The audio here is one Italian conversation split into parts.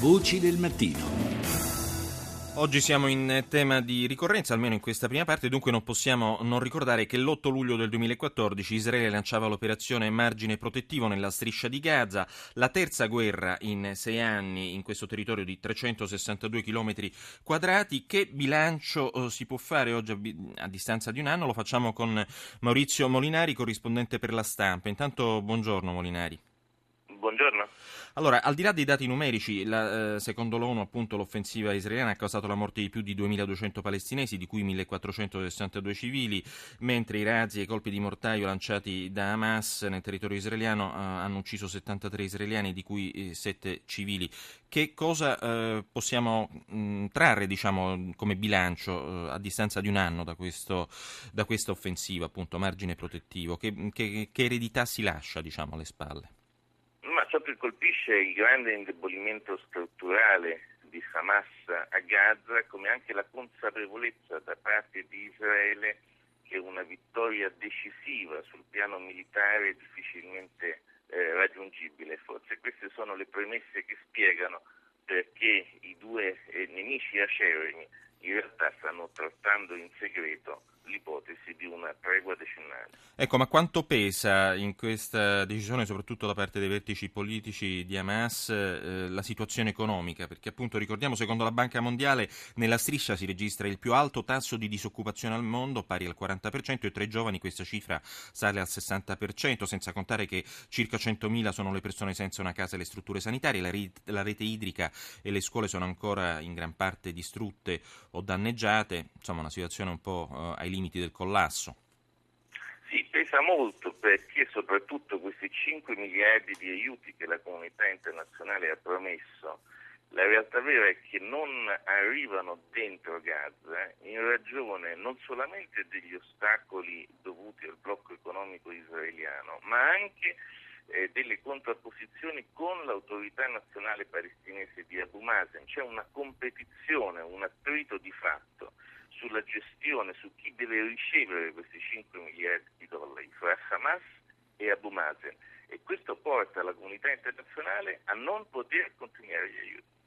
Voci del mattino. Oggi siamo in tema di ricorrenza, almeno in questa prima parte, dunque non possiamo non ricordare che l'8 luglio del 2014 Israele lanciava l'operazione Margine Protettivo nella striscia di Gaza, la terza guerra in sei anni in questo territorio di 362 km quadrati. Che bilancio eh, si può fare oggi a, a distanza di un anno? Lo facciamo con Maurizio Molinari, corrispondente per la stampa. Intanto buongiorno Molinari. Buongiorno. Allora, al di là dei dati numerici, la, eh, secondo l'ONU appunto l'offensiva israeliana ha causato la morte di più di 2.200 palestinesi, di cui 1.462 civili, mentre i razzi e i colpi di mortaio lanciati da Hamas nel territorio israeliano eh, hanno ucciso 73 israeliani, di cui eh, 7 civili. Che cosa eh, possiamo mh, trarre diciamo, come bilancio eh, a distanza di un anno da, questo, da questa offensiva, appunto, margine protettivo? Che, che, che eredità si lascia diciamo, alle spalle? Ciò che colpisce il grande indebolimento strutturale di Hamas a Gaza, come anche la consapevolezza da parte di Israele che una vittoria decisiva sul piano militare è difficilmente eh, raggiungibile. Forse queste sono le premesse che spiegano perché i due eh, nemici acerrimi in realtà stanno trattando in segreto l'ipotesi una tregua decennale. Ecco, ma quanto pesa in questa decisione, soprattutto da parte dei vertici politici di Hamas, eh, la situazione economica? Perché appunto ricordiamo, secondo la Banca Mondiale, nella striscia si registra il più alto tasso di disoccupazione al mondo, pari al 40%, e tra i giovani questa cifra sale al 60%, senza contare che circa 100.000 sono le persone senza una casa e le strutture sanitarie, la, rete, la rete idrica e le scuole sono ancora in gran parte distrutte o danneggiate, insomma una situazione un po' eh, ai limiti del collasso. Sì, pesa molto perché soprattutto questi 5 miliardi di aiuti che la comunità internazionale ha promesso, la realtà vera è che non arrivano dentro Gaza in ragione non solamente degli ostacoli dovuti al blocco economico israeliano, ma anche eh, delle contrapposizioni con l'autorità nazionale palestinese di Abu Mazen. C'è una competizione, un attrito di fatto sulla gestione, su chi deve ricevere questi 5 miliardi di dollari fra Hamas e Abu Mazen e questo porta la comunità internazionale a non poter continuare gli aiuti.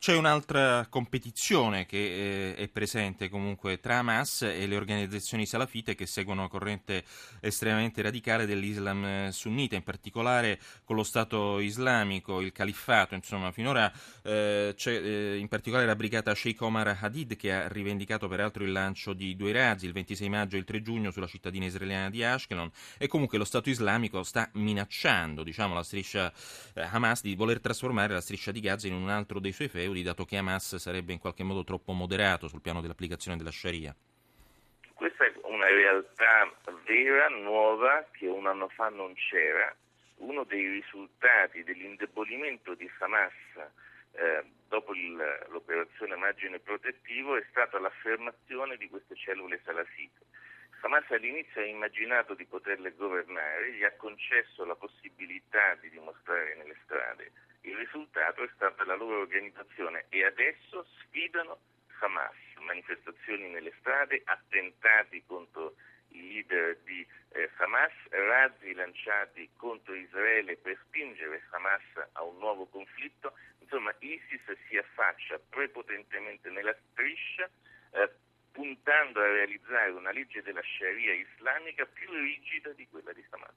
C'è un'altra competizione che eh, è presente comunque tra Hamas e le organizzazioni salafite che seguono una corrente estremamente radicale dell'Islam eh, sunnita, in particolare con lo Stato islamico, il califfato. Insomma, finora eh, c'è eh, in particolare la brigata Sheikh Omar Hadid che ha rivendicato peraltro il lancio di due razzi il 26 maggio e il 3 giugno sulla cittadina israeliana di Ashkelon e comunque lo Stato islamico sta minacciando diciamo, la striscia eh, Hamas di voler trasformare la striscia di Gaza in un altro dei suoi feudi euri, dato che Hamas sarebbe in qualche modo troppo moderato sul piano dell'applicazione della Sharia? Questa è una realtà vera, nuova, che un anno fa non c'era. Uno dei risultati dell'indebolimento di Hamas eh, dopo il, l'operazione margine protettivo è stata l'affermazione di queste cellule salafite. Hamas all'inizio ha immaginato di poterle governare, gli ha concesso la possibilità di dimostrare nelle strade il risultato è stata la loro organizzazione e adesso sfidano Hamas, manifestazioni nelle strade, attentati contro i leader di eh, Hamas, razzi lanciati contro Israele per spingere Hamas a un nuovo conflitto. Insomma, ISIS si affaccia prepotentemente nella striscia, eh, puntando a realizzare una legge della Sharia islamica più rigida di quella di Hamas.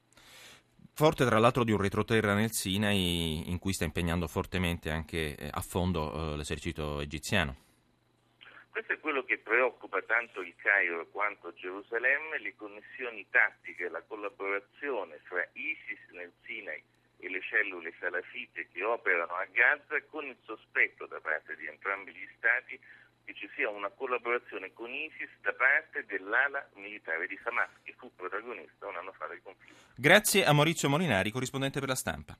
Forte tra l'altro di un retroterra nel Sinai in cui sta impegnando fortemente anche eh, a fondo eh, l'esercito egiziano. Questo è quello che preoccupa tanto il Cairo quanto Gerusalemme, le connessioni tattiche, la collaborazione fra ISIS nel Sinai e le cellule salafite che operano a Gaza con il sospetto da parte di entrambi gli stati che ci sia una collaborazione con ISIS da parte dell'ala militare di Hamas che fu protagonista un anno fa del conflitto. Grazie a Maurizio Molinari, corrispondente per la stampa.